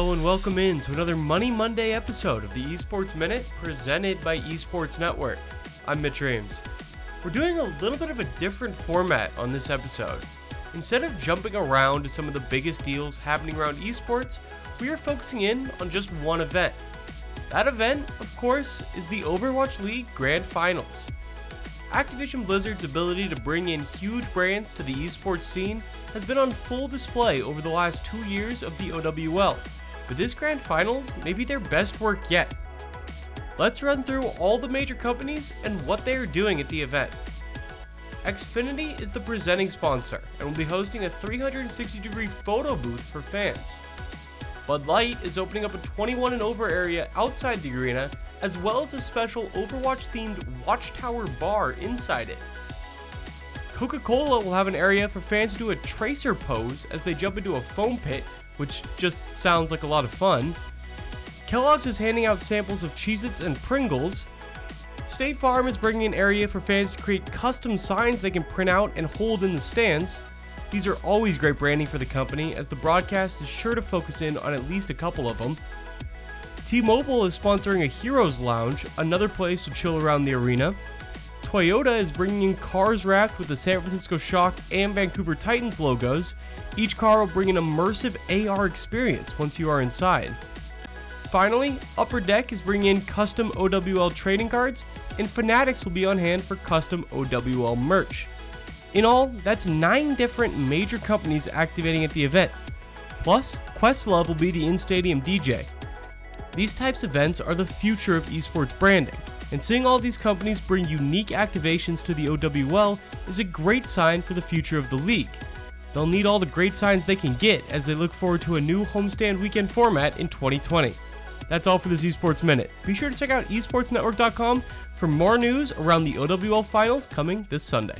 Hello and welcome in to another Money Monday episode of the Esports Minute presented by Esports Network. I'm Mitch Reames. We're doing a little bit of a different format on this episode. Instead of jumping around to some of the biggest deals happening around esports, we are focusing in on just one event. That event, of course, is the Overwatch League Grand Finals. Activision Blizzard's ability to bring in huge brands to the esports scene has been on full display over the last two years of the OWL, but this Grand Finals may be their best work yet. Let's run through all the major companies and what they are doing at the event. Xfinity is the presenting sponsor and will be hosting a 360 degree photo booth for fans. Bud Light is opening up a 21 and over area outside the arena, as well as a special Overwatch themed Watchtower bar inside it. Coca Cola will have an area for fans to do a tracer pose as they jump into a foam pit, which just sounds like a lot of fun. Kellogg's is handing out samples of Cheez Its and Pringles. State Farm is bringing an area for fans to create custom signs they can print out and hold in the stands. These are always great branding for the company, as the broadcast is sure to focus in on at least a couple of them. T Mobile is sponsoring a Heroes Lounge, another place to chill around the arena. Toyota is bringing in cars wrapped with the San Francisco Shock and Vancouver Titans logos. Each car will bring an immersive AR experience once you are inside. Finally, Upper Deck is bringing in custom OWL trading cards, and Fanatics will be on hand for custom OWL merch. In all, that's nine different major companies activating at the event. Plus, Questlove will be the in stadium DJ. These types of events are the future of esports branding, and seeing all these companies bring unique activations to the OWL is a great sign for the future of the league. They'll need all the great signs they can get as they look forward to a new homestand weekend format in 2020. That's all for this Esports Minute. Be sure to check out esportsnetwork.com for more news around the OWL finals coming this Sunday.